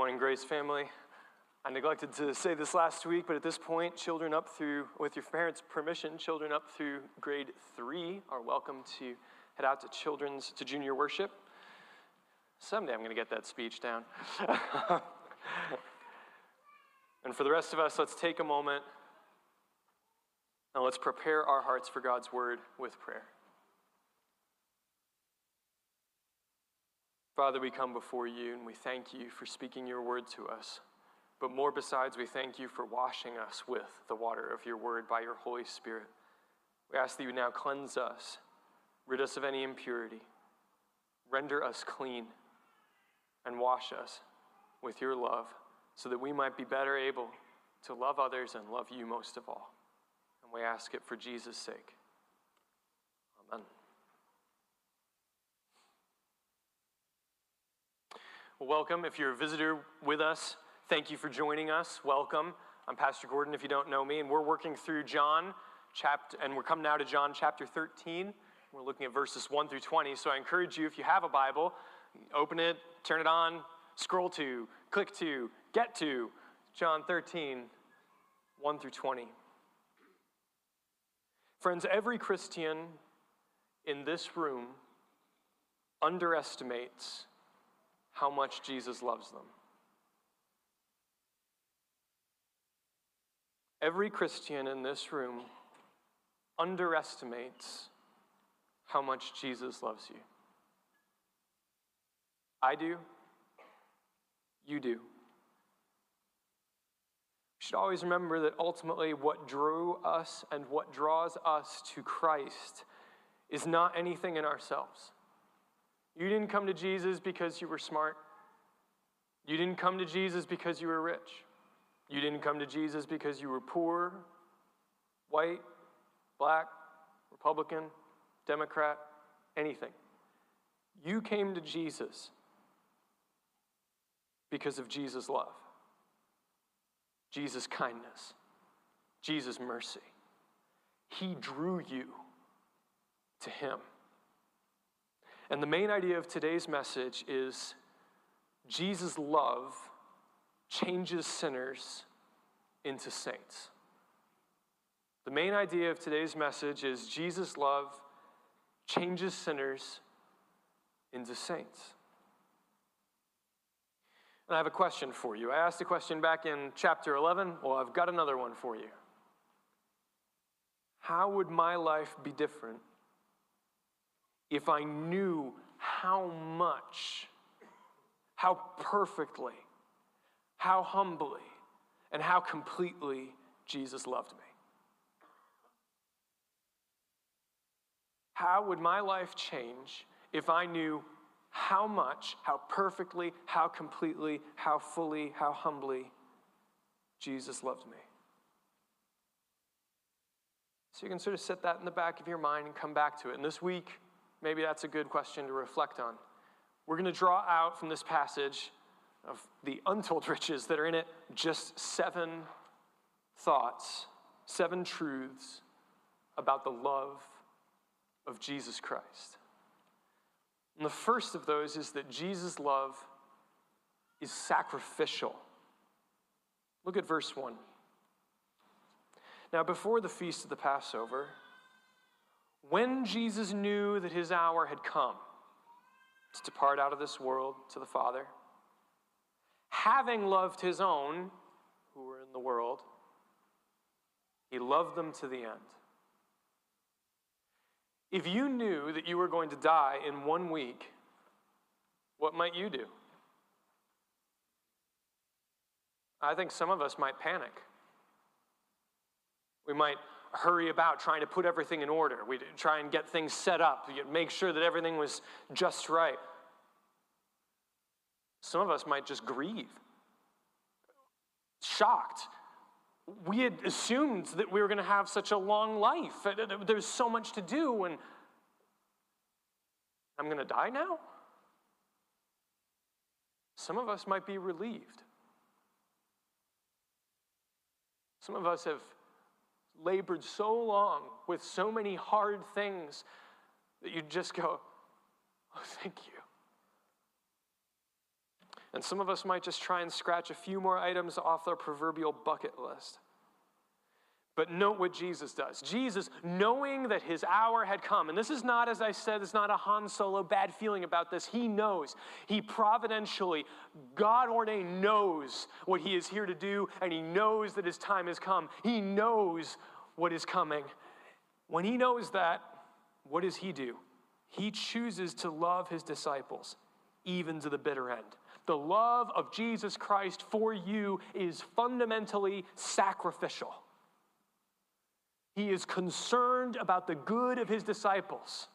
Morning, Grace family. I neglected to say this last week, but at this point, children up through, with your parents' permission, children up through grade three are welcome to head out to children's, to junior worship. Someday I'm going to get that speech down. and for the rest of us, let's take a moment and let's prepare our hearts for God's word with prayer. Father, we come before you and we thank you for speaking your word to us. But more besides, we thank you for washing us with the water of your word by your Holy Spirit. We ask that you now cleanse us, rid us of any impurity, render us clean, and wash us with your love so that we might be better able to love others and love you most of all. And we ask it for Jesus' sake. Amen. Well, welcome. If you're a visitor with us, thank you for joining us. Welcome. I'm Pastor Gordon, if you don't know me, and we're working through John chapter, and we're coming now to John chapter 13. We're looking at verses 1 through 20. So I encourage you, if you have a Bible, open it, turn it on, scroll to, click to, get to John 13, 1 through 20. Friends, every Christian in this room underestimates how much Jesus loves them. Every Christian in this room underestimates how much Jesus loves you. I do. You do. We should always remember that ultimately what drew us and what draws us to Christ is not anything in ourselves. You didn't come to Jesus because you were smart. You didn't come to Jesus because you were rich. You didn't come to Jesus because you were poor, white, black, Republican, Democrat, anything. You came to Jesus because of Jesus' love, Jesus' kindness, Jesus' mercy. He drew you to Him. And the main idea of today's message is Jesus' love changes sinners into saints. The main idea of today's message is Jesus' love changes sinners into saints. And I have a question for you. I asked a question back in chapter 11. Well, I've got another one for you. How would my life be different if I knew how much, how perfectly, how humbly, and how completely Jesus loved me. How would my life change if I knew how much, how perfectly, how completely, how fully, how humbly Jesus loved me? So you can sort of set that in the back of your mind and come back to it. And this week, maybe that's a good question to reflect on. We're going to draw out from this passage of the untold riches that are in it just seven thoughts, seven truths about the love of Jesus Christ. And the first of those is that Jesus' love is sacrificial. Look at verse 1. Now, before the feast of the Passover, when Jesus knew that his hour had come to depart out of this world to the Father, having loved his own who were in the world, he loved them to the end. If you knew that you were going to die in one week, what might you do? I think some of us might panic. We might hurry about trying to put everything in order. We try and get things set up, make sure that everything was just right. Some of us might just grieve, shocked. We had assumed that we were going to have such a long life. There's so much to do, and I'm going to die now? Some of us might be relieved. Some of us have labored so long with so many hard things that you just go, Oh, thank you. And some of us might just try and scratch a few more items off our proverbial bucket list. But note what Jesus does. Jesus, knowing that his hour had come, and this is not, as I said, it's not a Han Solo bad feeling about this. He knows. He providentially, God ordained, knows what he is here to do, and he knows that his time has come. He knows what is coming. When he knows that, what does he do? He chooses to love his disciples, even to the bitter end. The love of Jesus Christ for you is fundamentally sacrificial. He is concerned about the good of his disciples.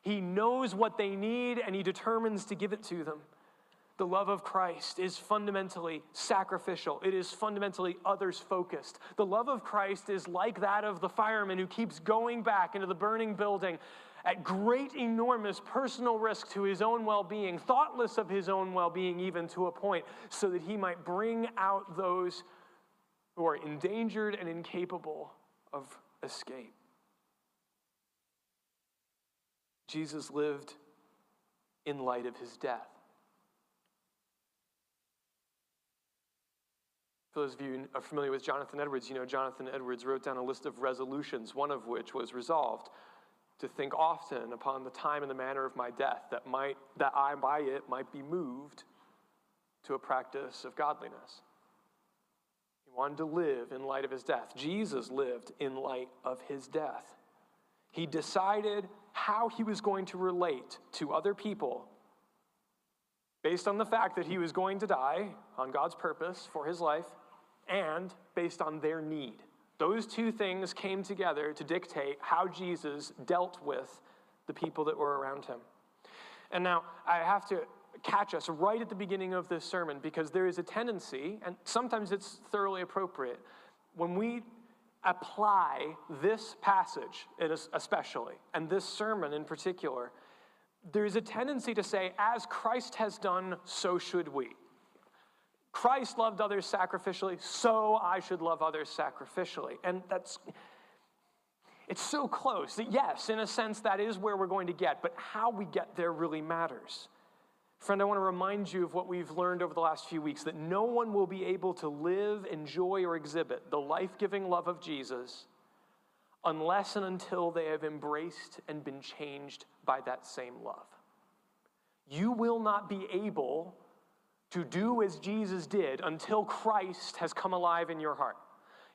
He knows what they need and he determines to give it to them. The love of Christ is fundamentally sacrificial. It is fundamentally others focused. The love of Christ is like that of the fireman who keeps going back into the burning building at great, enormous personal risk to his own well being, thoughtless of his own well being, even to a point, so that he might bring out those who are endangered and incapable of escape. Jesus lived in light of his death. For those of you who are familiar with Jonathan Edwards, you know Jonathan Edwards wrote down a list of resolutions, one of which was resolved to think often upon the time and the manner of my death, that, might, that I by it might be moved to a practice of godliness. Wanted to live in light of his death. Jesus lived in light of his death. He decided how he was going to relate to other people based on the fact that he was going to die on God's purpose for his life and based on their need. Those two things came together to dictate how Jesus dealt with the people that were around him. And now I have to catch us right at the beginning of this sermon because there is a tendency, and sometimes it's thoroughly appropriate, when we apply this passage especially, and this sermon in particular, there's a tendency to say, as Christ has done, so should we. Christ loved others sacrificially, so I should love others sacrificially. And that's, it's so close that, yes, in a sense, that is where we're going to get, but how we get there really matters. Friend, I want to remind you of what we've learned over the last few weeks that no one will be able to live, enjoy, or exhibit the life giving love of Jesus unless and until they have embraced and been changed by that same love. You will not be able to do as Jesus did until Christ has come alive in your heart.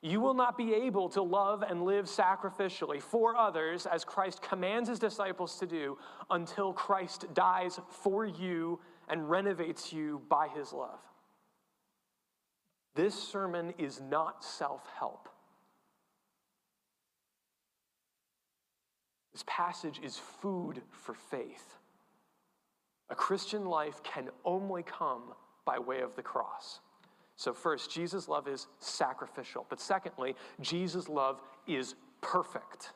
You will not be able to love and live sacrificially for others as Christ commands his disciples to do until Christ dies for you and renovates you by his love. This sermon is not self help. This passage is food for faith. A Christian life can only come by way of the cross. So, first, Jesus' love is sacrificial. But secondly, Jesus' love is perfect.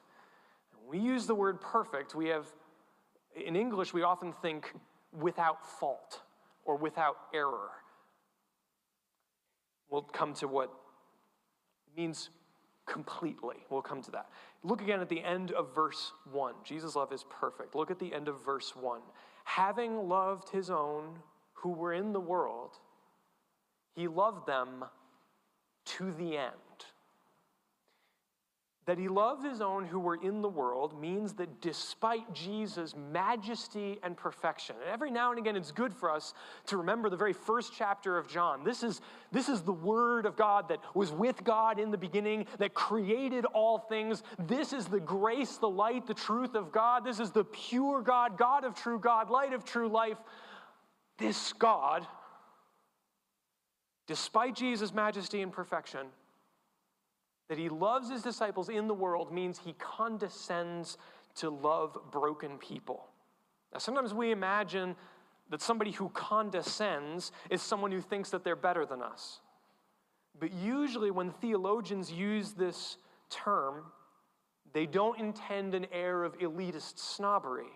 When we use the word perfect, we have, in English, we often think without fault or without error. We'll come to what means completely. We'll come to that. Look again at the end of verse 1. Jesus' love is perfect. Look at the end of verse 1. Having loved his own who were in the world, he loved them to the end. That he loved his own who were in the world means that despite Jesus' majesty and perfection, and every now and again it's good for us to remember the very first chapter of John. This is, this is the Word of God that was with God in the beginning, that created all things. This is the grace, the light, the truth of God. This is the pure God, God of true God, light of true life this God, despite Jesus' majesty and perfection, that he loves his disciples in the world means he condescends to love broken people. Now, sometimes we imagine that somebody who condescends is someone who thinks that they're better than us. But usually, when theologians use this term, they don't intend an air of elitist snobbery.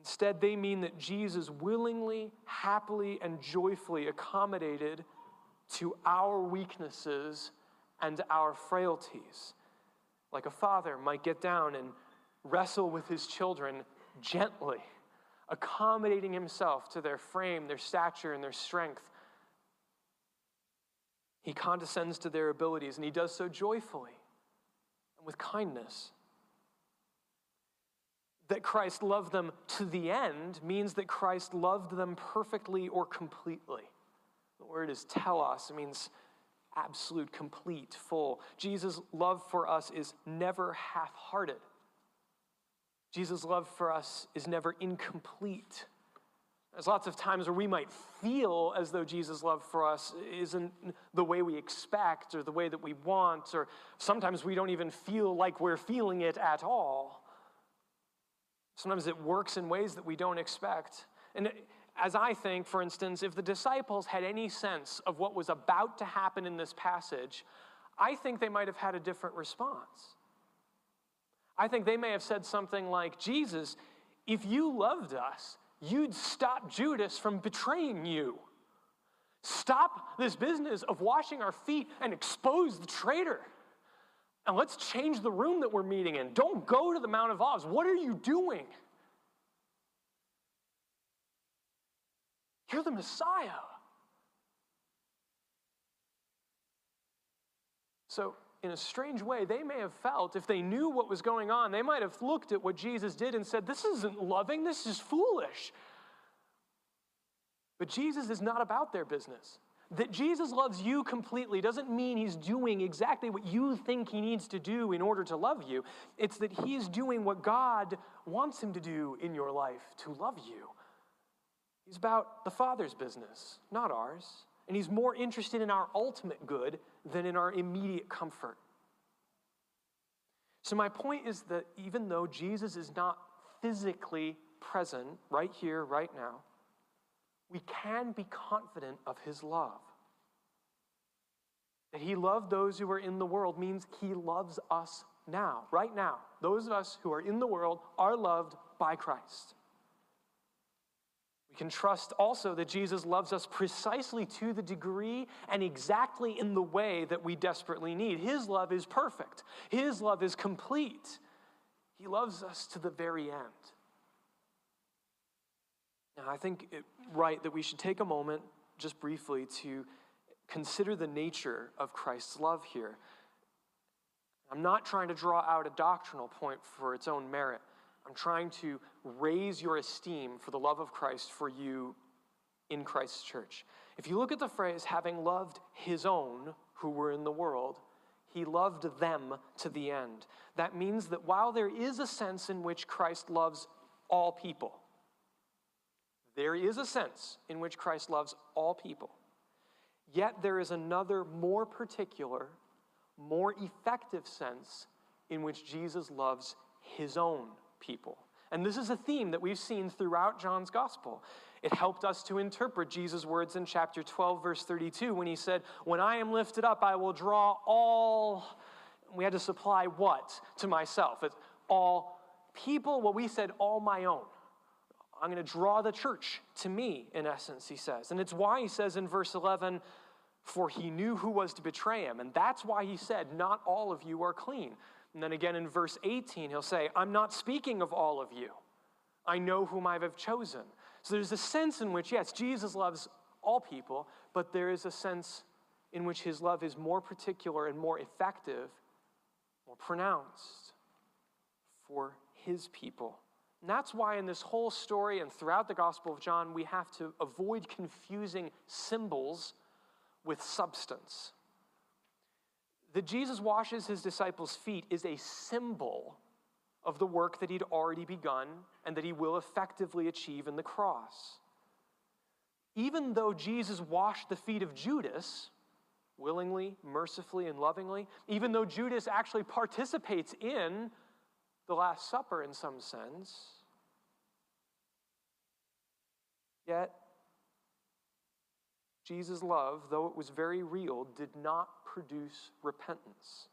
Instead, they mean that Jesus willingly, happily, and joyfully accommodated to our weaknesses and our frailties. Like a father might get down and wrestle with his children gently accommodating himself to their frame, their stature, and their strength. He condescends to their abilities, and he does so joyfully and with kindness. That Christ loved them to the end means that Christ loved them perfectly or completely. The word is telos, it means absolute, complete, full. Jesus' love for us is never half hearted. Jesus' love for us is never incomplete. There's lots of times where we might feel as though Jesus' love for us isn't the way we expect or the way that we want, or sometimes we don't even feel like we're feeling it at all. Sometimes it works in ways that we don't expect. And as I think, for instance, if the disciples had any sense of what was about to happen in this passage, I think they might have had a different response. I think they may have said something like, Jesus, if you loved us, you'd stop Judas from betraying you. Stop this business of washing our feet and expose the traitor. And let's change the room that we're meeting in. Don't go to the Mount of Olives. What are you doing? You're the Messiah. So, in a strange way, they may have felt, if they knew what was going on, they might have looked at what Jesus did and said, This isn't loving, this is foolish. But Jesus is not about their business. That Jesus loves you completely doesn't mean he's doing exactly what you think he needs to do in order to love you. It's that he's doing what God wants him to do in your life to love you. He's about the Father's business, not ours. And he's more interested in our ultimate good than in our immediate comfort. So, my point is that even though Jesus is not physically present right here, right now, we can be confident of his love. That he loved those who are in the world means he loves us now, right now. Those of us who are in the world are loved by Christ. We can trust also that Jesus loves us precisely to the degree and exactly in the way that we desperately need. His love is perfect, His love is complete. He loves us to the very end. Now, I think it right that we should take a moment, just briefly, to consider the nature of Christ's love here. I'm not trying to draw out a doctrinal point for its own merit. I'm trying to raise your esteem for the love of Christ for you in Christ's church. If you look at the phrase, having loved his own who were in the world, he loved them to the end. That means that while there is a sense in which Christ loves all people, there is a sense in which Christ loves all people. Yet there is another more particular, more effective sense in which Jesus loves his own people. And this is a theme that we've seen throughout John's gospel. It helped us to interpret Jesus' words in chapter 12, verse 32, when he said, When I am lifted up, I will draw all. We had to supply what to myself? It's all people, what we said, all my own. I'm going to draw the church to me, in essence, he says. And it's why he says in verse 11, For he knew who was to betray him. And that's why he said, Not all of you are clean. And then again in verse 18, he'll say, I'm not speaking of all of you. I know whom I have chosen. So there's a sense in which, yes, Jesus loves all people, but there is a sense in which his love is more particular and more effective, more pronounced for his people. And that's why in this whole story and throughout the Gospel of John, we have to avoid confusing symbols with substance that Jesus washes his disciples' feet is a symbol of the work that he'd already begun and that he will effectively achieve in the cross. Even though Jesus washed the feet of Judas, willingly, mercifully, and lovingly, even though Judas actually participates in the Last Supper in some sense, yet Jesus' love, though it was very real, did not produce repentance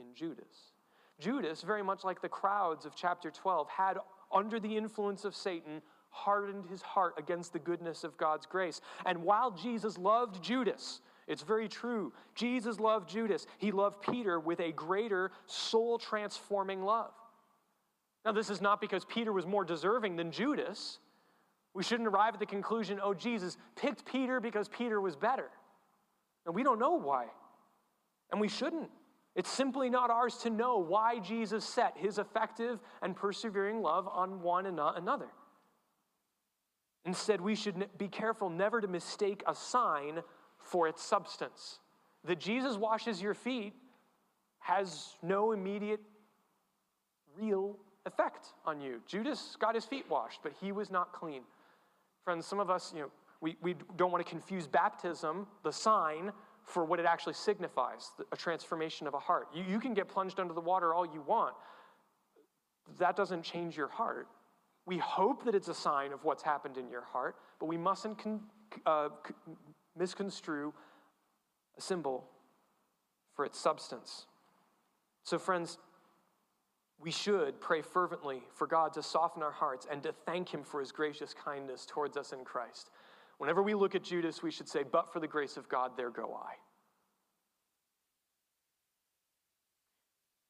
in Judas. Judas, very much like the crowds of chapter 12, had, under the influence of Satan, hardened his heart against the goodness of God's grace. And while Jesus loved Judas, it's very true. Jesus loved Judas. He loved Peter with a greater soul transforming love. Now, this is not because Peter was more deserving than Judas, We shouldn't arrive at the conclusion, oh, Jesus picked Peter because Peter was better. And we don't know why. And we shouldn't. It's simply not ours to know why Jesus set his effective and persevering love on one and not another. Instead, we should be careful never to mistake a sign for its substance. That Jesus washes your feet has no immediate, real effect on you. Judas got his feet washed, but he was not clean. Friends, some of us, you know, we, we don't want to confuse baptism, the sign, for what it actually signifies a transformation of a heart. You, you can get plunged under the water all you want. That doesn't change your heart. We hope that it's a sign of what's happened in your heart, but we mustn't con, uh, misconstrue a symbol for its substance. So, friends, we should pray fervently for God to soften our hearts and to thank Him for His gracious kindness towards us in Christ. Whenever we look at Judas, we should say, But for the grace of God, there go I.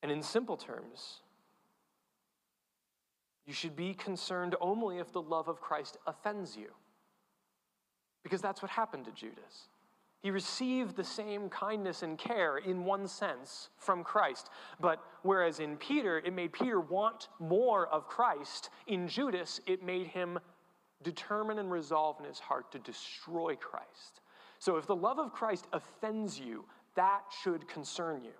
And in simple terms, you should be concerned only if the love of Christ offends you. Because that's what happened to Judas. He received the same kindness and care in one sense from Christ. But whereas in Peter, it made Peter want more of Christ, in Judas, it made him determine and resolve in his heart to destroy Christ. So if the love of Christ offends you, that should concern you.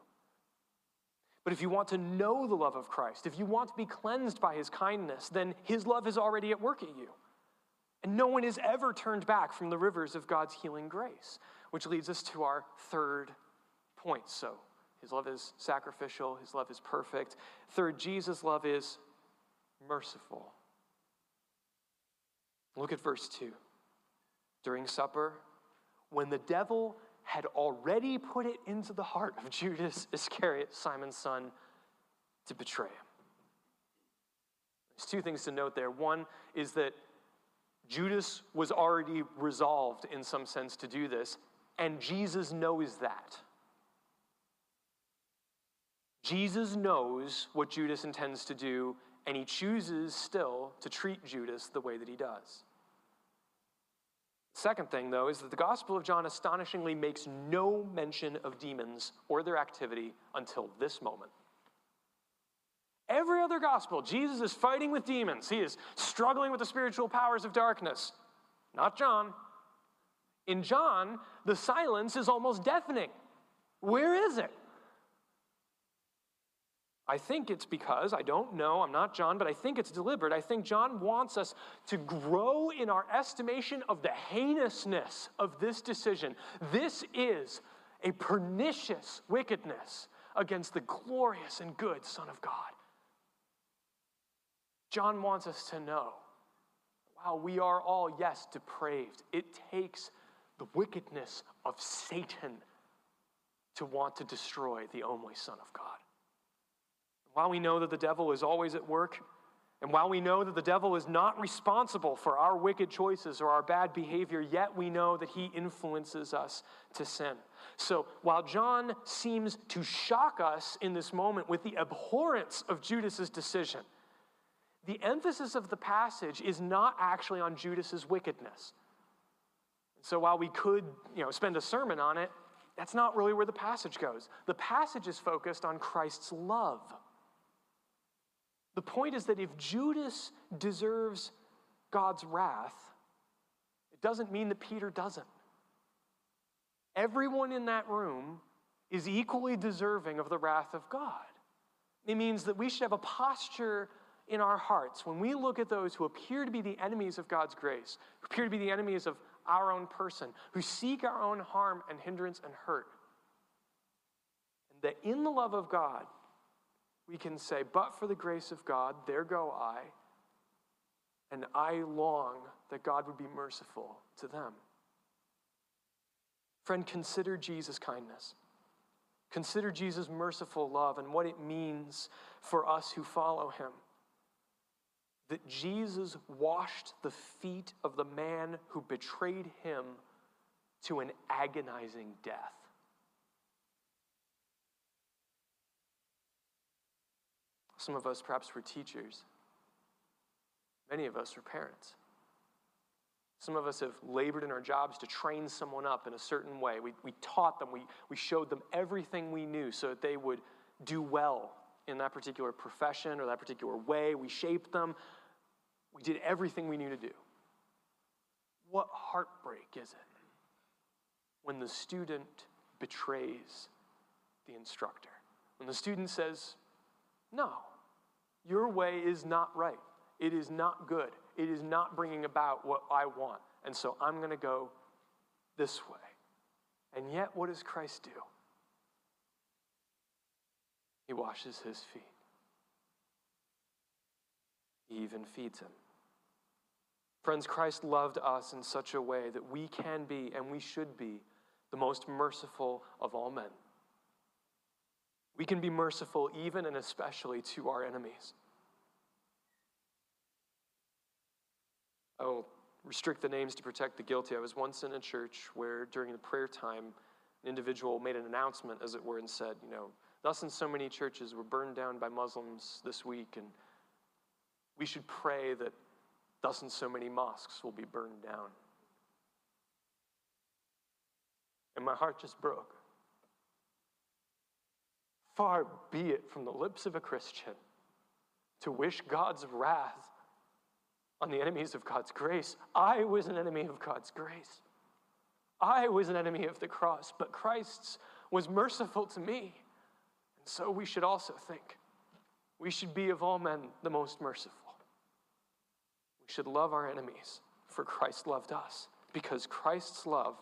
But if you want to know the love of Christ, if you want to be cleansed by his kindness, then his love is already at work at you. And no one is ever turned back from the rivers of God's healing grace which leads us to our third point. So, his love is sacrificial, his love is perfect. Third, Jesus' love is merciful. Look at verse 2. During supper, when the devil had already put it into the heart of Judas Iscariot, Simon's son, to betray him. There's two things to note there. One is that Judas was already resolved, in some sense, to do this, and Jesus knows that. Jesus knows what Judas intends to do, and he chooses still to treat Judas the way that he does. Second thing, though, is that the Gospel of John astonishingly makes no mention of demons or their activity until this moment. Every other gospel, Jesus is fighting with demons. He is struggling with the spiritual powers of darkness. Not John. In John, the silence is almost deafening. Where is it? I think it's because, I don't know, I'm not John, but I think it's deliberate. I think John wants us to grow in our estimation of the heinousness of this decision. This is a pernicious wickedness against the glorious and good Son of God. John wants us to know wow, we are all, yes, depraved. It takes the wickedness of Satan to want to destroy the only Son of God. While we know that the devil is always at work, and while we know that the devil is not responsible for our wicked choices or our bad behavior, yet we know that he influences us to sin. So while John seems to shock us in this moment with the abhorrence of Judas's decision, the emphasis of the passage is not actually on Judas's wickedness. So while we could, you know, spend a sermon on it, that's not really where the passage goes. The passage is focused on Christ's love. The point is that if Judas deserves God's wrath, it doesn't mean that Peter doesn't. Everyone in that room is equally deserving of the wrath of God. It means that we should have a posture in our hearts when we look at those who appear to be the enemies of God's grace, who appear to be the enemies of our own person, who seek our own harm and hindrance and hurt. And that in the love of God, we can say, But for the grace of God, there go I, and I long that God would be merciful to them. Friend, consider Jesus' kindness. Consider Jesus' merciful love and what it means for us who follow him that Jesus washed the feet of the man who betrayed him to an agonizing death. Some of us perhaps were teachers. Many of us were parents. Some of us have labored in our jobs to train someone up in a certain way. We, we taught them, we, we showed them everything we knew so that they would do well in that particular profession or that particular way. We shaped them. We did everything we knew to do. What heartbreak is it when the student betrays the instructor? When the student says, No, your way is not right. It is not good. It is not bringing about what I want. And so I'm going to go this way. And yet, what does Christ do? He washes his feet, even feeds him. Friends, Christ loved us in such a way that we can be and we should be the most merciful of all men. We can be merciful even and especially to our enemies. I will restrict the names to protect the guilty. I was once in a church where during the prayer time, an individual made an announcement, as it were, and said, you know, thus and so many churches were burned down by Muslims this week, and we should pray that doesn't so many mosques will be burned down. And my heart just broke. Far be it from the lips of a Christian to wish God's wrath on the enemies of God's grace. I was an enemy of God's grace. I was an enemy of the cross, but Christ's was merciful to me. And so we should also think we should be of all men the most merciful. Should love our enemies, for Christ loved us, because Christ's love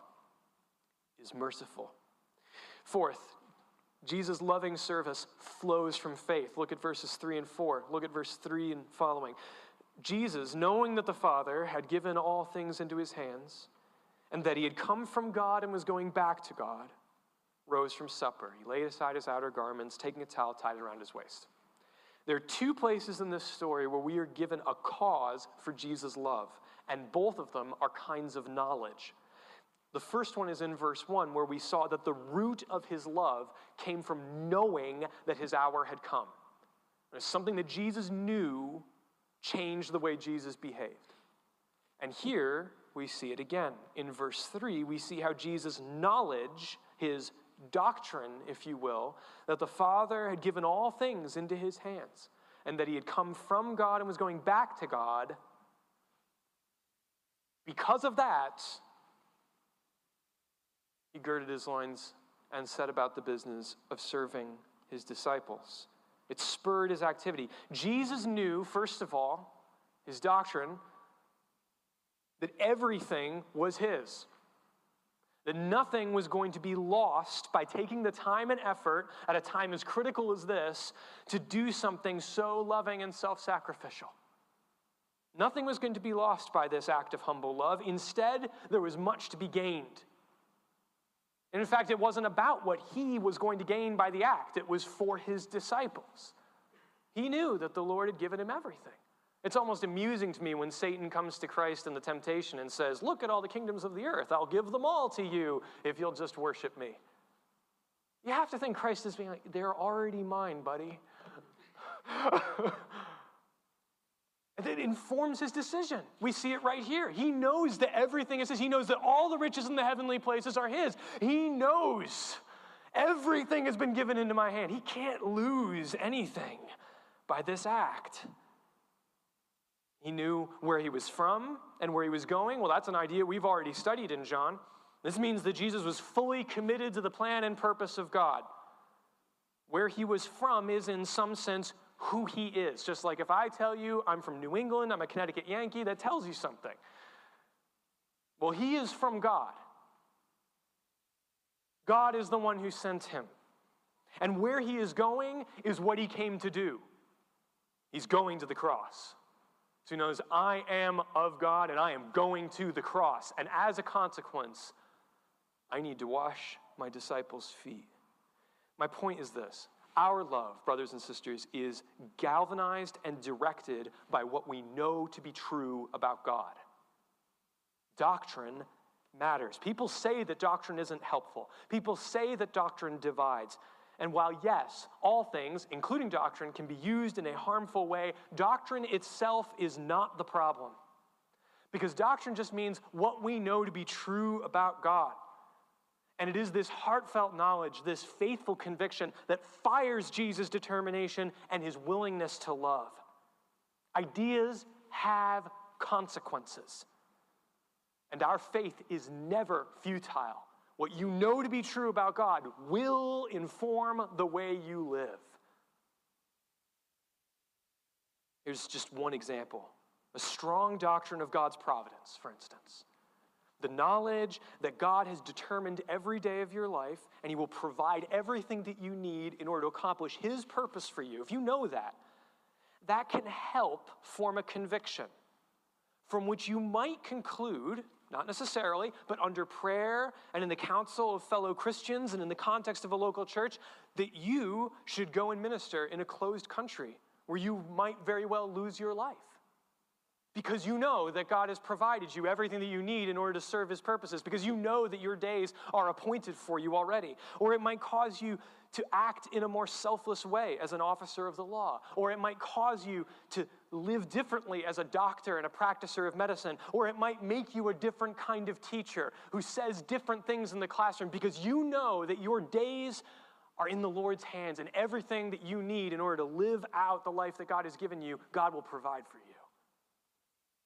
is merciful. Fourth, Jesus' loving service flows from faith. Look at verses 3 and 4. Look at verse 3 and following. Jesus, knowing that the Father had given all things into his hands, and that he had come from God and was going back to God, rose from supper. He laid aside his outer garments, taking a towel tied around his waist. There are two places in this story where we are given a cause for Jesus' love, and both of them are kinds of knowledge. The first one is in verse 1, where we saw that the root of his love came from knowing that his hour had come. It's something that Jesus knew changed the way Jesus behaved. And here we see it again. In verse 3, we see how Jesus' knowledge, his doctrine, if you will, that the Father had given all things into his hands and that he had come from God and was going back to God. Because of that, he girded his loins and set about the business of serving his disciples. It spurred his activity. Jesus knew, first of all, his doctrine, that everything was his. That nothing was going to be lost by taking the time and effort at a time as critical as this to do something so loving and self sacrificial. Nothing was going to be lost by this act of humble love. Instead, there was much to be gained. And in fact, it wasn't about what he was going to gain by the act, it was for his disciples. He knew that the Lord had given him everything. It's almost amusing to me when Satan comes to Christ in the temptation and says, Look at all the kingdoms of the earth. I'll give them all to you if you'll just worship me. You have to think Christ is being like, They're already mine, buddy. And it informs his decision. We see it right here. He knows that everything is his. He knows that all the riches in the heavenly places are his. He knows everything has been given into my hand. He can't lose anything by this act. He knew where he was from and where he was going. Well, that's an idea we've already studied in John. This means that Jesus was fully committed to the plan and purpose of God. Where he was from is, in some sense, who he is. Just like if I tell you I'm from New England, I'm a Connecticut Yankee, that tells you something. Well, he is from God. God is the one who sent him. And where he is going is what he came to do. He's going to the cross. So he knows, I am of God and I am going to the cross. And as a consequence, I need to wash my disciples' feet. My point is this our love, brothers and sisters, is galvanized and directed by what we know to be true about God. Doctrine matters. People say that doctrine isn't helpful, people say that doctrine divides. And while, yes, all things, including doctrine, can be used in a harmful way, doctrine itself is not the problem. Because doctrine just means what we know to be true about God. And it is this heartfelt knowledge, this faithful conviction that fires Jesus' determination and his willingness to love. Ideas have consequences. And our faith is never futile. What you know to be true about God will inform the way you live. Here's just one example a strong doctrine of God's providence, for instance. The knowledge that God has determined every day of your life and He will provide everything that you need in order to accomplish His purpose for you. If you know that, that can help form a conviction from which you might conclude, not necessarily, but under prayer and in the counsel of fellow Christians and in the context of a local church, that you should go and minister in a closed country where you might very well lose your life because you know that God has provided you everything that you need in order to serve His purposes, because you know that your days are appointed for you already. Or it might cause you to act in a more selfless way as an officer of the law. Or it might cause you to live differently as a doctor and a practicer of medicine. Or it might make you a different kind of teacher who says different things in the classroom because you know that your days are in the Lord's hands and everything that you need in order to live out the life that God has given you, God will provide for you.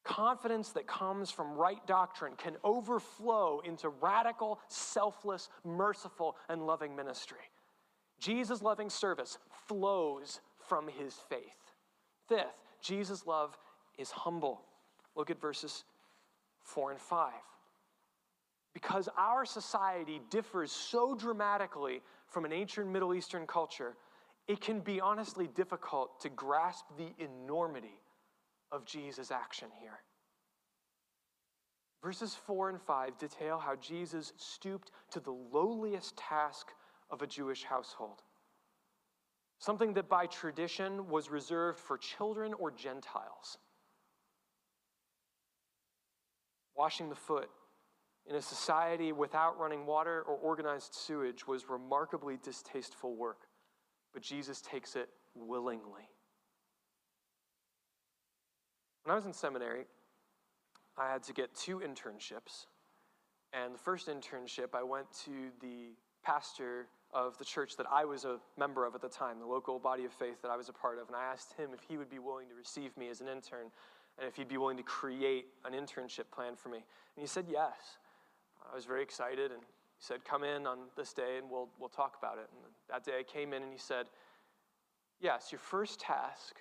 Confidence that comes from right doctrine can overflow into radical, selfless, merciful, and loving ministry. Jesus' loving service flows from his faith. Fifth, Jesus' love is humble. Look at verses 4 and 5. Because our society differs so dramatically from an ancient Middle Eastern culture, it can be honestly difficult to grasp the enormity of Jesus' action here. Verses 4 and 5 detail how Jesus stooped to the lowliest task of a Jewish household, something that by tradition was reserved for children or Gentiles. Washing the foot in a society without running water or organized sewage was remarkably distasteful work, but Jesus takes it willingly. When I was in seminary, I had to get two internships. And the first internship, I went to the pastor of the church that I was a member of at the time, the local body of faith that I was a part of. And I asked him if he would be willing to receive me as an intern and if he'd be willing to create an internship plan for me. And he said yes. I was very excited and he said, Come in on this day and we'll, we'll talk about it. And that day I came in and he said, Yes, your first task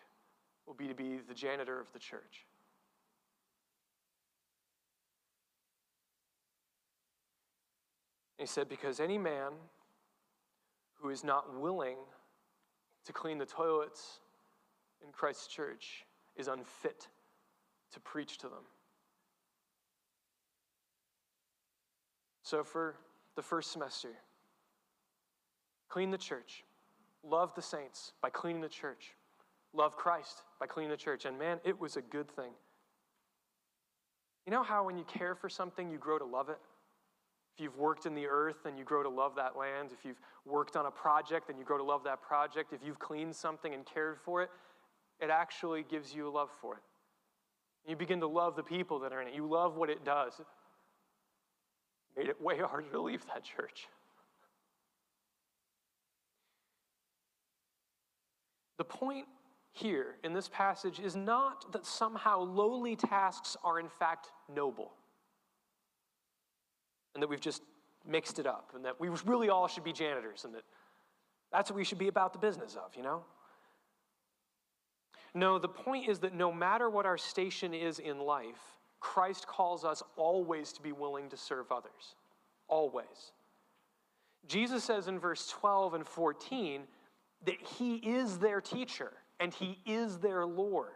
will be to be the janitor of the church. he said, Because any man who is not willing to clean the toilets in Christ's church is unfit to preach to them. So, for the first semester, clean the church, love the saints by cleaning the church, love Christ by cleaning the church. And man, it was a good thing. You know how when you care for something, you grow to love it? If you've worked in the earth, then you grow to love that land. If you've worked on a project, then you grow to love that project. If you've cleaned something and cared for it, it actually gives you a love for it. You begin to love the people that are in it. You love what it does. Made it way harder to leave that church. The point here in this passage is not that somehow lowly tasks are in fact noble and that we've just mixed it up and that we really all should be janitors and that that's what we should be about the business of, you know? No, the point is that no matter what our station is in life, Christ calls us always to be willing to serve others. Always. Jesus says in verse 12 and 14 that he is their teacher and he is their Lord.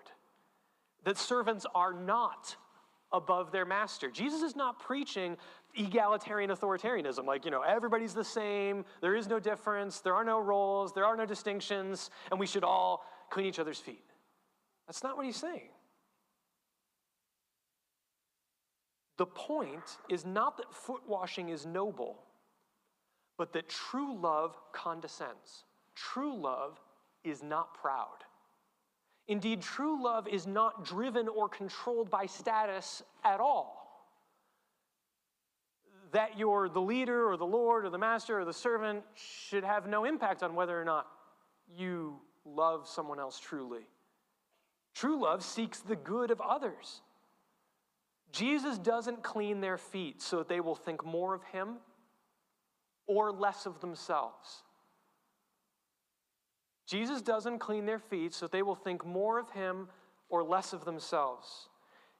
That servants are not above their master. Jesus is not preaching egalitarian authoritarianism, like, you know, everybody's the same, there is no difference, there are no roles, there are no distinctions, and we should all clean each other's feet. That's not what he's saying. The point is not that foot washing is noble, but that true love condescends. True love is not proud. Indeed, true love is not driven or controlled by status at all. That you're the leader or the Lord or the master or the servant should have no impact on whether or not you love someone else truly. True love seeks the good of others. Jesus doesn't clean their feet so that they will think more of him or less of themselves. Jesus doesn't clean their feet so that they will think more of him or less of themselves.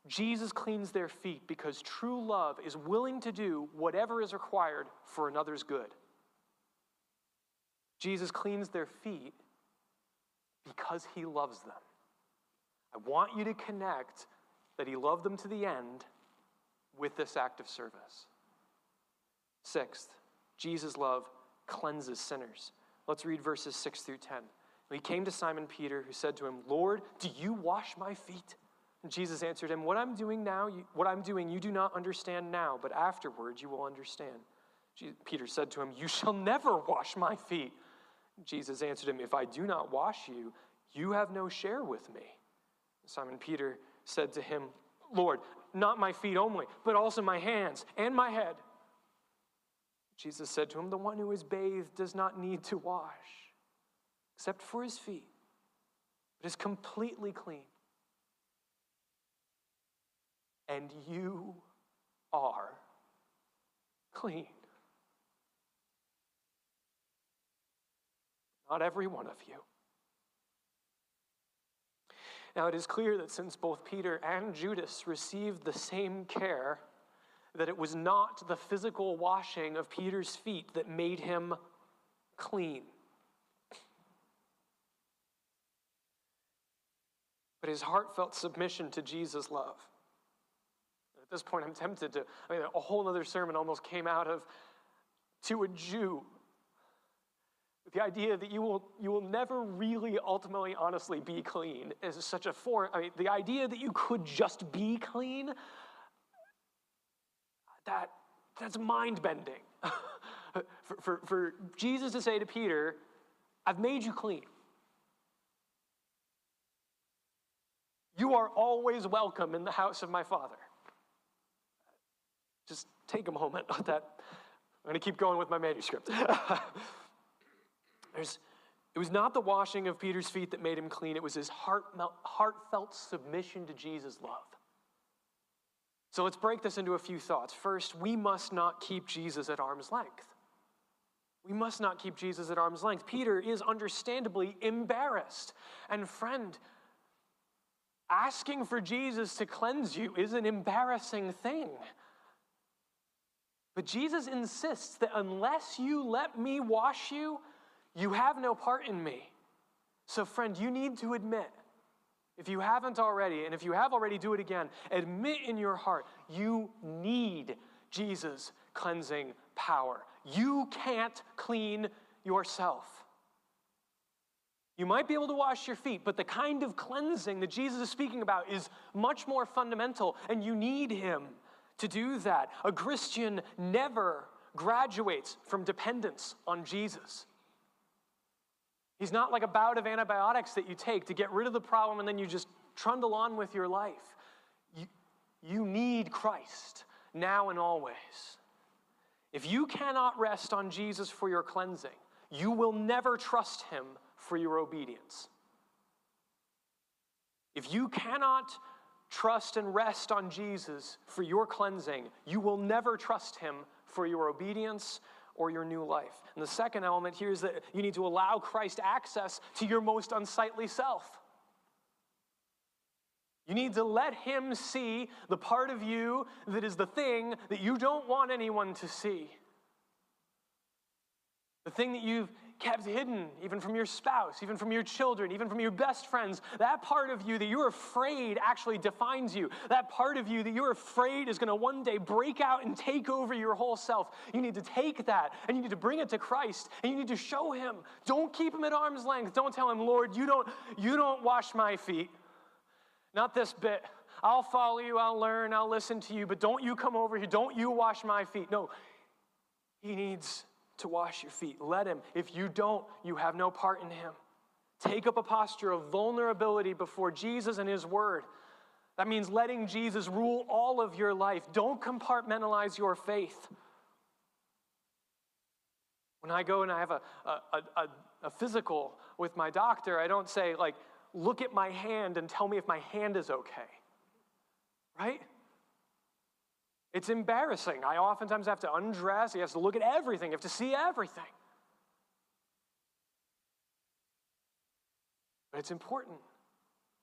Jesus cleans their feet because true love is willing to do whatever is required for another's good. Jesus cleans their feet because he loves them. I want you to connect that he loved them to the end with this act of service. Sixth, Jesus' love cleanses sinners. Let's read verses 6 through 10. He came to Simon Peter, who said to him, Lord, do you wash my feet? And Jesus answered him, What I'm doing now, you, what I'm doing, you do not understand now, but afterwards you will understand. Peter said to him, You shall never wash my feet. Jesus answered him, If I do not wash you, you have no share with me. Simon Peter said to him, Lord, not my feet only, but also my hands and my head. Jesus said to him, The one who is bathed does not need to wash, except for his feet, but is completely clean. And you are clean. Not every one of you. Now, it is clear that since both Peter and Judas received the same care, that it was not the physical washing of Peter's feet that made him clean. But his heartfelt submission to Jesus' love. At this point, I'm tempted to, I mean, a whole other sermon almost came out of to a Jew. The idea that you will, you will never really ultimately honestly be clean is such a foreign I mean, the idea that you could just be clean that that's mind-bending. For, for, for jesus to say to peter i've made you clean. You are always welcome in the house of my father just take a moment on that i'm going to keep going with my manuscript There's, it was not the washing of Peter's feet that made him clean, it was his heart, heartfelt submission to Jesus' love. So let's break this into a few thoughts. First, we must not keep Jesus at arm's length. We must not keep Jesus at arm's length. Peter is understandably embarrassed. And, friend, asking for Jesus to cleanse you is an embarrassing thing. But Jesus insists that unless you let me wash you, you have no part in me. So, friend, you need to admit, if you haven't already, and if you have already, do it again. Admit in your heart, you need Jesus' cleansing power. You can't clean yourself. You might be able to wash your feet, but the kind of cleansing that Jesus is speaking about is much more fundamental, and you need Him to do that. A Christian never graduates from dependence on Jesus. He's not like a bout of antibiotics that you take to get rid of the problem and then you just trundle on with your life. You, you need Christ now and always. If you cannot rest on Jesus for your cleansing, you will never trust him for your obedience. If you cannot trust and rest on Jesus for your cleansing, you will never trust him for your obedience or your new life. And the second element here is that you need to allow Christ access to your most unsightly self. You need to let him see the part of you that is the thing that you don't want anyone to see. The thing that you've kept hidden, even from your spouse, even from your children, even from your best friends, that part of you that you're afraid actually defines you, that part of you that you're afraid is going to one day break out and take over your whole self, you need to take that and you need to bring it to Christ and you need to show him. Don't keep him at arm's length. Don't tell him, Lord, you don't, you don't wash my feet. Not this bit. I'll follow you, I'll learn, I'll listen to you, but don't you come over here. Don't you wash my feet. No, he needs to wash your feet. Let him. If you don't, you have no part in him. Take up a posture of vulnerability before Jesus and His Word. That means letting Jesus rule all of your life. Don't compartmentalize your faith. When I go and I have a, a, a, a, physical with my doctor, I don't say, like, look at my hand and tell me if my hand is okay. Right? It's embarrassing. I oftentimes have to undress. He has to look at everything. You have to see everything. But it's important.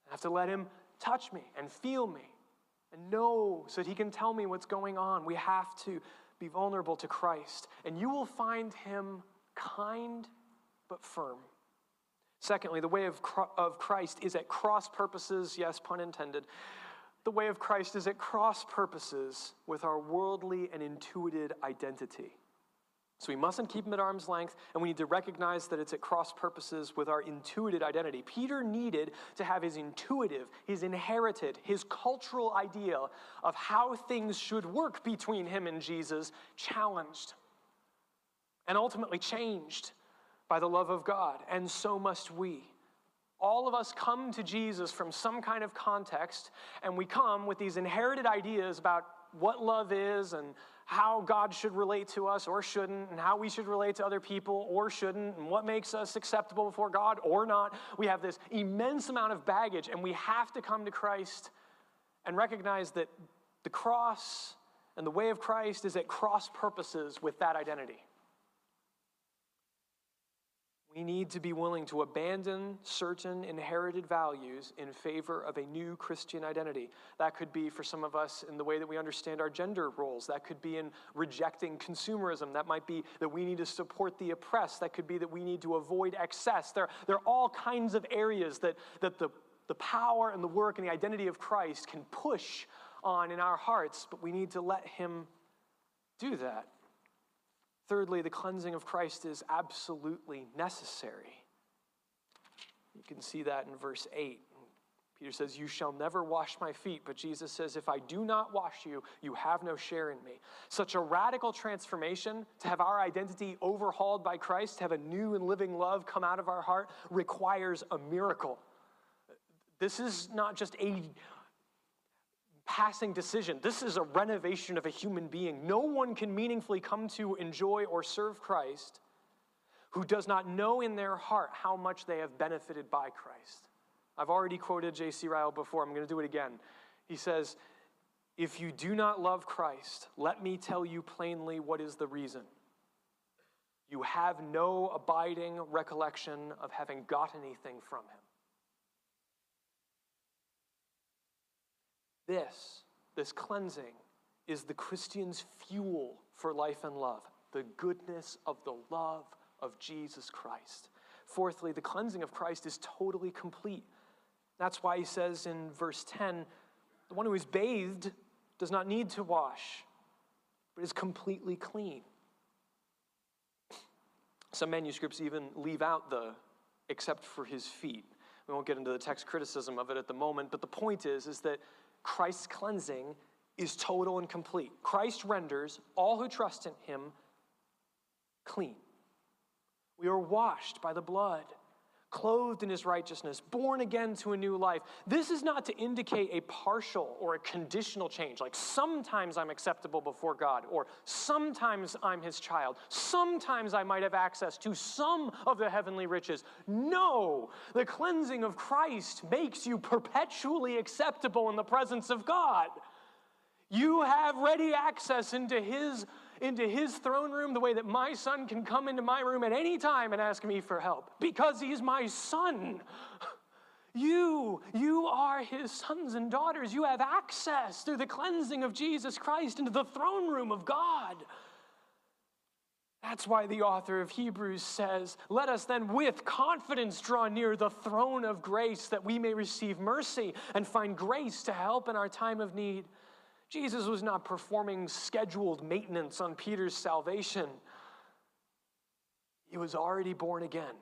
I have to let him touch me and feel me and know so that he can tell me what's going on. We have to be vulnerable to Christ, and you will find him kind but firm. Secondly, the way of, of Christ is at cross purposes, yes, pun intended. The way of Christ is at cross purposes with our worldly and intuited identity. So we mustn't keep him at arm's length, and we need to recognize that it's at cross purposes with our intuited identity. Peter needed to have his intuitive, his inherited, his cultural idea of how things should work between him and Jesus challenged and ultimately changed by the love of God, and so must we. All of us come to Jesus from some kind of context, and we come with these inherited ideas about what love is and how God should relate to us or shouldn't, and how we should relate to other people or shouldn't, and what makes us acceptable before God or not. We have this immense amount of baggage, and we have to come to Christ and recognize that the cross and the way of Christ is at cross purposes with that identity. We need to be willing to abandon certain inherited values in favor of a new Christian identity. That could be for some of us in the way that we understand our gender roles. That could be in rejecting consumerism. That might be that we need to support the oppressed. That could be that we need to avoid excess. There, there are all kinds of areas that, that the, the power and the work and the identity of Christ can push on in our hearts, but we need to let Him do that. Thirdly, the cleansing of Christ is absolutely necessary. You can see that in verse 8. Peter says, You shall never wash my feet. But Jesus says, If I do not wash you, you have no share in me. Such a radical transformation to have our identity overhauled by Christ, to have a new and living love come out of our heart, requires a miracle. This is not just a passing decision. This is a renovation of a human being. No one can meaningfully come to enjoy or serve Christ who does not know in their heart how much they have benefited by Christ. I've already quoted J.C. Ryle before. I'm going to do it again. He says, If you do not love Christ, let me tell you plainly what is the reason. You have no abiding recollection of having got anything from him. This, this cleansing, is the Christian's fuel for life and love, the goodness of the love of Jesus Christ. Fourthly, the cleansing of Christ is totally complete. That's why he says in verse 10 the one who is bathed does not need to wash, but is completely clean. Some manuscripts even leave out the except for his feet. We won't get into the text criticism of it at the moment, but the point is, is that Christ's cleansing is total and complete. Christ renders all who trust in him clean. We are washed by the blood, clothed in his righteousness, born again to a new life. This is not to indicate a partial or a conditional change, like sometimes I'm acceptable before God, or sometimes I'm his child, sometimes I might have access to some of the heavenly riches. No, the cleansing of Christ makes you perpetually acceptable in the presence of God. You have ready access into his into his throne room the way that my son can come into my room at any time and ask me for help because he's my son. You, you are his sons and daughters. You have access through the cleansing of Jesus Christ into the throne room of God. That's why the author of Hebrews says, Let us then with confidence draw near the throne of grace that we may receive mercy and find grace to help in our time of need. Jesus was not performing scheduled maintenance on Peter's salvation. He was already born again.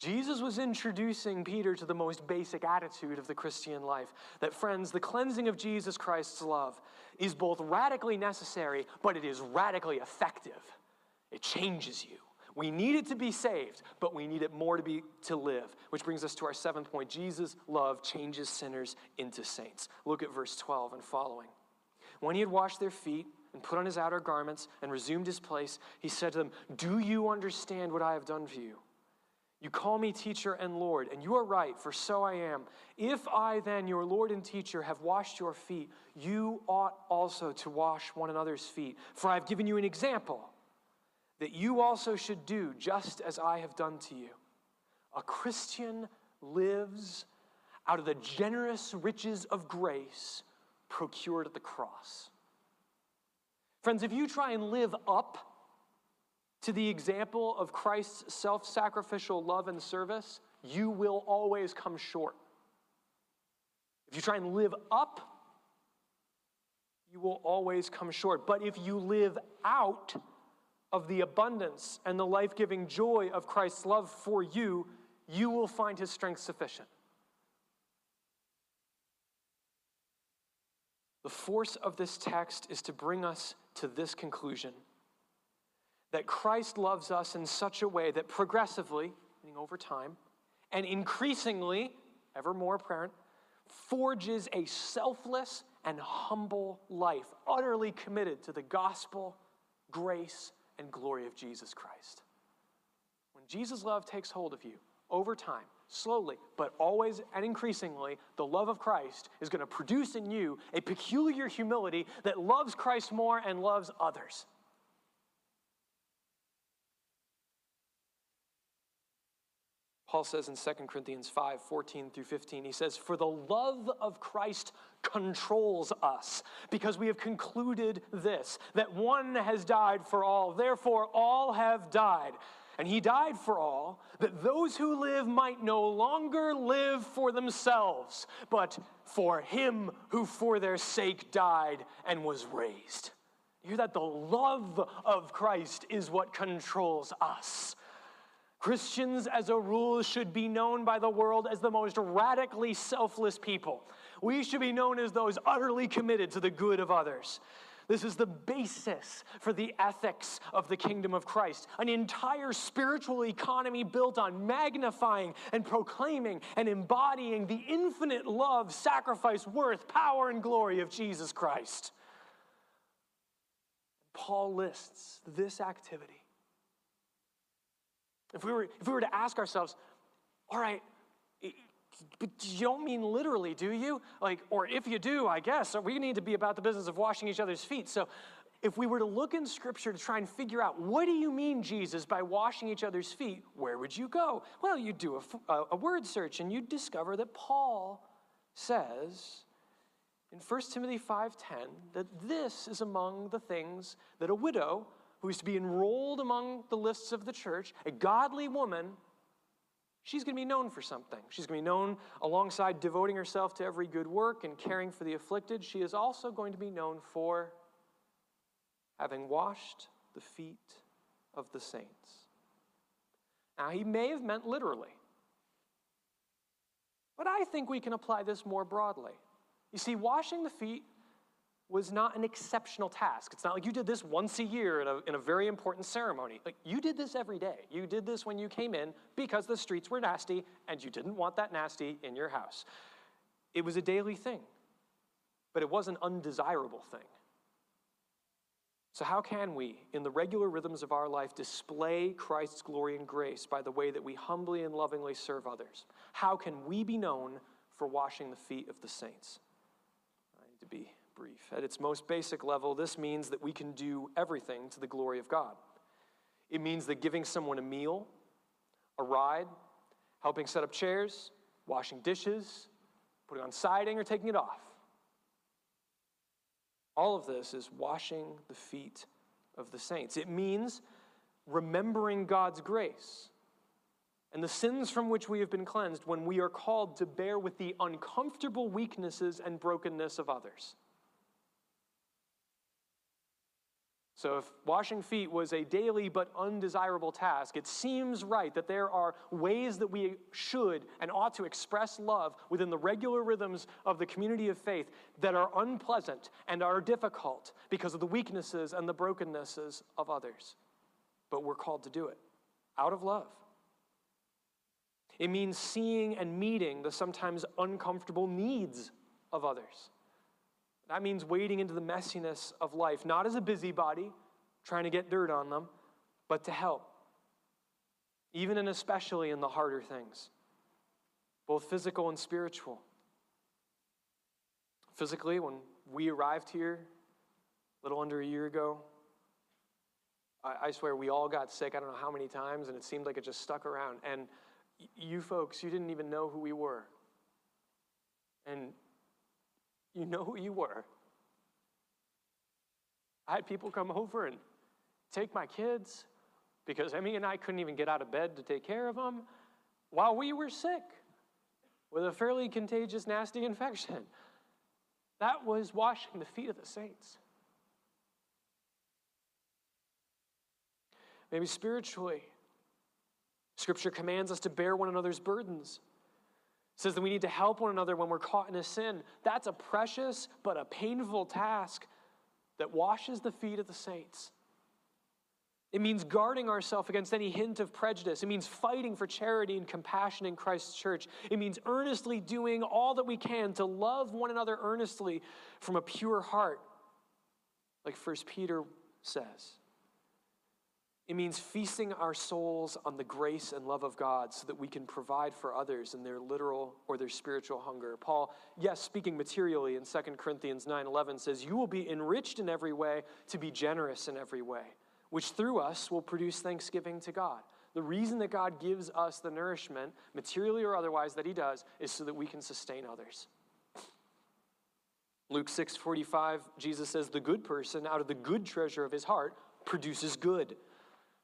Jesus was introducing Peter to the most basic attitude of the Christian life that, friends, the cleansing of Jesus Christ's love is both radically necessary, but it is radically effective. It changes you. We need it to be saved, but we need it more to be to live. Which brings us to our seventh point. Jesus' love changes sinners into saints. Look at verse 12 and following. When he had washed their feet and put on his outer garments and resumed his place, he said to them, Do you understand what I have done for you? You call me teacher and Lord, and you are right, for so I am. If I then, your Lord and teacher, have washed your feet, you ought also to wash one another's feet. For I have given you an example that you also should do just as I have done to you. A Christian lives out of the generous riches of grace procured at the cross. Friends, if you try and live up to the example of Christ's self sacrificial love and service, you will always come short. If you try and live up, you will always come short. But if you live out of the abundance and the life giving joy of Christ's love for you, you will find his strength sufficient. The force of this text is to bring us to this conclusion that Christ loves us in such a way that progressively, meaning over time, and increasingly, ever more apparent, forges a selfless and humble life, utterly committed to the gospel, grace, and glory of Jesus Christ. When Jesus' love takes hold of you over time, slowly, but always and increasingly, the love of Christ is going to produce in you a peculiar humility that loves Christ more and loves others. Paul says in 2 Corinthians 5 14 through 15, he says, For the love of Christ controls us, because we have concluded this, that one has died for all, therefore all have died. And he died for all, that those who live might no longer live for themselves, but for him who for their sake died and was raised. You hear that? The love of Christ is what controls us. Christians, as a rule, should be known by the world as the most radically selfless people. We should be known as those utterly committed to the good of others. This is the basis for the ethics of the kingdom of Christ. An entire spiritual economy built on magnifying and proclaiming and embodying the infinite love, sacrifice, worth, power, and glory of Jesus Christ. Paul lists this activity if we were, if we were to ask ourselves, all right, but you don't mean literally, do you? Like, or if you do, I guess, we need to be about the business of washing each other's feet. So if we were to look in Scripture to try and figure out what do you mean, Jesus, by washing each other's feet, where would you go? Well, you'd do a, a word search and you'd discover that Paul says in 1 Timothy 5.10 that this is among the things that a widow who is to be enrolled among the lists of the church, a godly woman, she's going to be known for something. She's going to be known alongside devoting herself to every good work and caring for the afflicted. She is also going to be known for having washed the feet of the saints. Now, he may have meant literally, but I think we can apply this more broadly. You see, washing the feet was not an exceptional task. It's not like you did this once a year in a, in a very important ceremony. Like you did this every day. You did this when you came in because the streets were nasty and you didn't want that nasty in your house. It was a daily thing, but it was an undesirable thing. So, how can we, in the regular rhythms of our life, display Christ's glory and grace by the way that we humbly and lovingly serve others? How can we be known for washing the feet of the saints? I need to be brief. At its most basic level, this means that we can do everything to the glory of God. It means that giving someone a meal, a ride, helping set up chairs, washing dishes, putting on siding, or taking it off. All of this is washing the feet of the saints. It means remembering God's grace and the sins from which we have been cleansed when we are called to bear with the uncomfortable weaknesses and brokenness of others. So, if washing feet was a daily but undesirable task, it seems right that there are ways that we should and ought to express love within the regular rhythms of the community of faith that are unpleasant and are difficult because of the weaknesses and the brokennesses of others. But we're called to do it. out of love. It means seeing and meeting the sometimes uncomfortable needs of others. That means wading into the messiness of life, not as a busybody trying to get dirt on them, but to help, even and especially in the harder things, both physical and spiritual. Physically, when we arrived here a little under a year ago, I, swear we all got sick, I don't know how many times, and it seemed like it just stuck around. And you folks, you didn't even know who we were. And you know who you were. I had people come over and take my kids because Emmy and I couldn't even get out of bed to take care of them while we were sick with a fairly contagious, nasty infection. That was washing the feet of the saints. Maybe spiritually, Scripture commands us to bear one another's burdens. Says that we need to help one another when we're caught in a sin. That's a precious but a painful task that washes the feet of the saints. It means guarding ourselves against any hint of prejudice. It means fighting for charity and compassion in Christ's church. It means earnestly doing all that we can to love one another earnestly from a pure heart, like 1 Peter says. It means feasting our souls on the grace and love of God so that we can provide for others in their literal or their spiritual hunger. Paul, yes, speaking materially in 2 Corinthians 9:11 says, "You will be enriched in every way to be generous in every way, which through us will produce thanksgiving to God." The reason that God gives us the nourishment, materially or otherwise that he does, is so that we can sustain others. Luke 6:45, Jesus says, "The good person out of the good treasure of his heart produces good."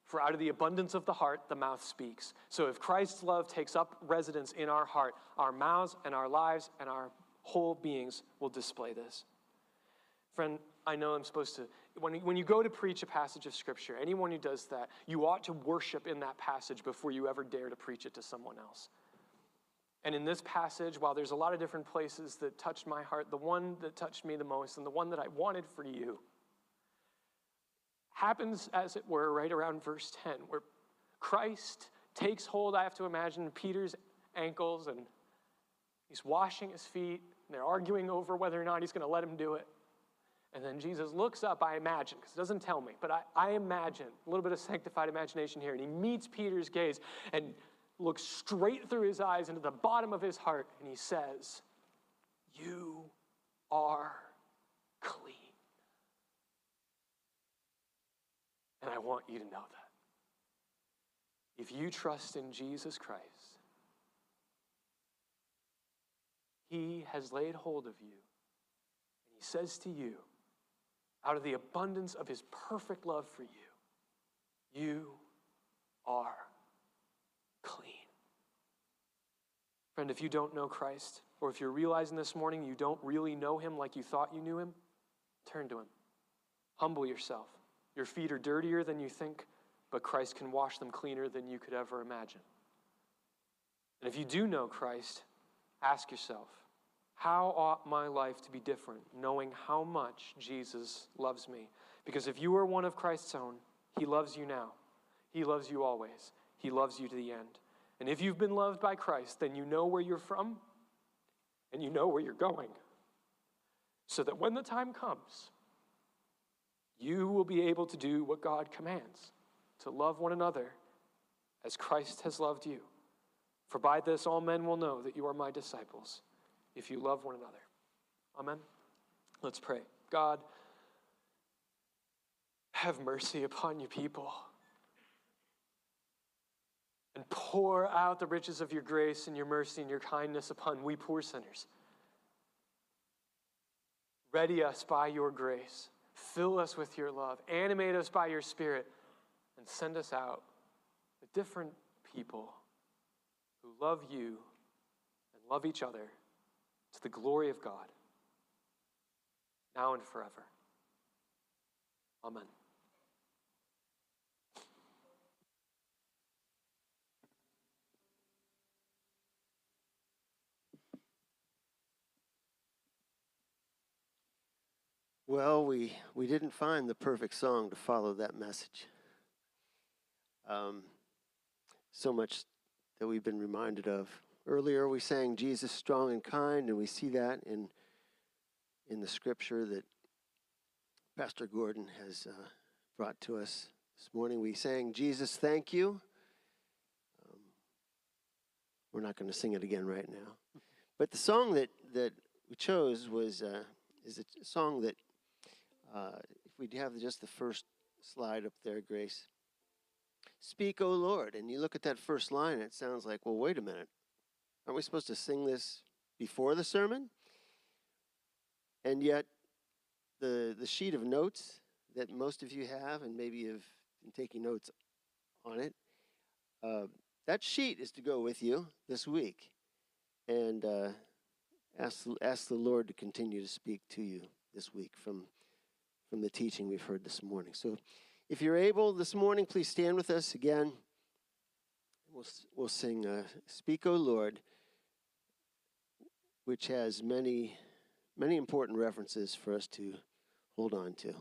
For out of the abundance of the heart, the mouth speaks. So if Christ's love takes up residence in our heart, our mouths and our lives and our whole beings will display this. Friend, I know I'm supposed to, when, when you go to preach a passage of Scripture, anyone who does that, you ought to worship in that passage before you ever dare to preach it to someone else. And in this passage, while there's a lot of different places that touched my heart, the one that touched me the most and the one that I wanted for you happens, as it were, right around verse 10, where Christ takes hold, I have to imagine, Peter's ankles and he's washing his feet. And they're arguing over whether or not he's going to let him do it. And then Jesus looks up, I imagine, because it doesn't tell me, but I, I imagine, a little bit of sanctified imagination here, and he meets Peter's gaze and looks straight through his eyes into the bottom of his heart, and he says, You are clean. And I want you to know that. If you trust in Jesus Christ, He has laid hold of you. And He says to you, out of the abundance of His perfect love for you, you are clean. Friend, if you don't know Christ, or if you're realizing this morning you don't really know Him like you thought you knew Him, turn to Him. Humble yourself. Your feet are dirtier than you think, but Christ can wash them cleaner than you could ever imagine. And if you do know Christ, ask yourself, how ought my life to be different, knowing how much Jesus loves me? Because if you are one of Christ's own, he loves you now. He loves you always. He loves you to the end. And if you've been loved by Christ, then you know where you're from and you know where you're going. So that when the time comes, you will be able to do what God commands to love one another as Christ has loved you. For by this all men will know that you are my disciples, if you love one another. Amen. Let's pray. God, have mercy upon your people and pour out the riches of your grace and your mercy and your kindness upon we poor sinners. Ready us by your grace Fill us with your love. Animate us by your Spirit. And send us out with different people who love you and love each other to the glory of God, now and forever. Amen. Well, we, we didn't find the perfect song to follow that message. Um, so much that we've been reminded of. Earlier, we sang Jesus strong and kind, and we see that in, in the scripture that Pastor Gordon has uh, brought to us this morning. We sang Jesus, thank you. Um, we're not going to sing it again right now. But the song that, that we chose was uh, is a song that, uh, if we have just the first slide up there, Grace. Speak, O Lord. And you look at that first line, it sounds like, well, wait a minute. Aren't we supposed to sing this before the sermon? And yet, the, the sheet of notes that most of you have, and maybe you've been taking notes on it, uh, that sheet is to go with you this week. And uh, ask, ask the Lord to continue to speak to you this week from, from the teaching we've heard this morning. So if you're able this morning, please stand with us again. We'll, we'll sing uh, Speak, O Lord, which has many, many important references for us to hold on to.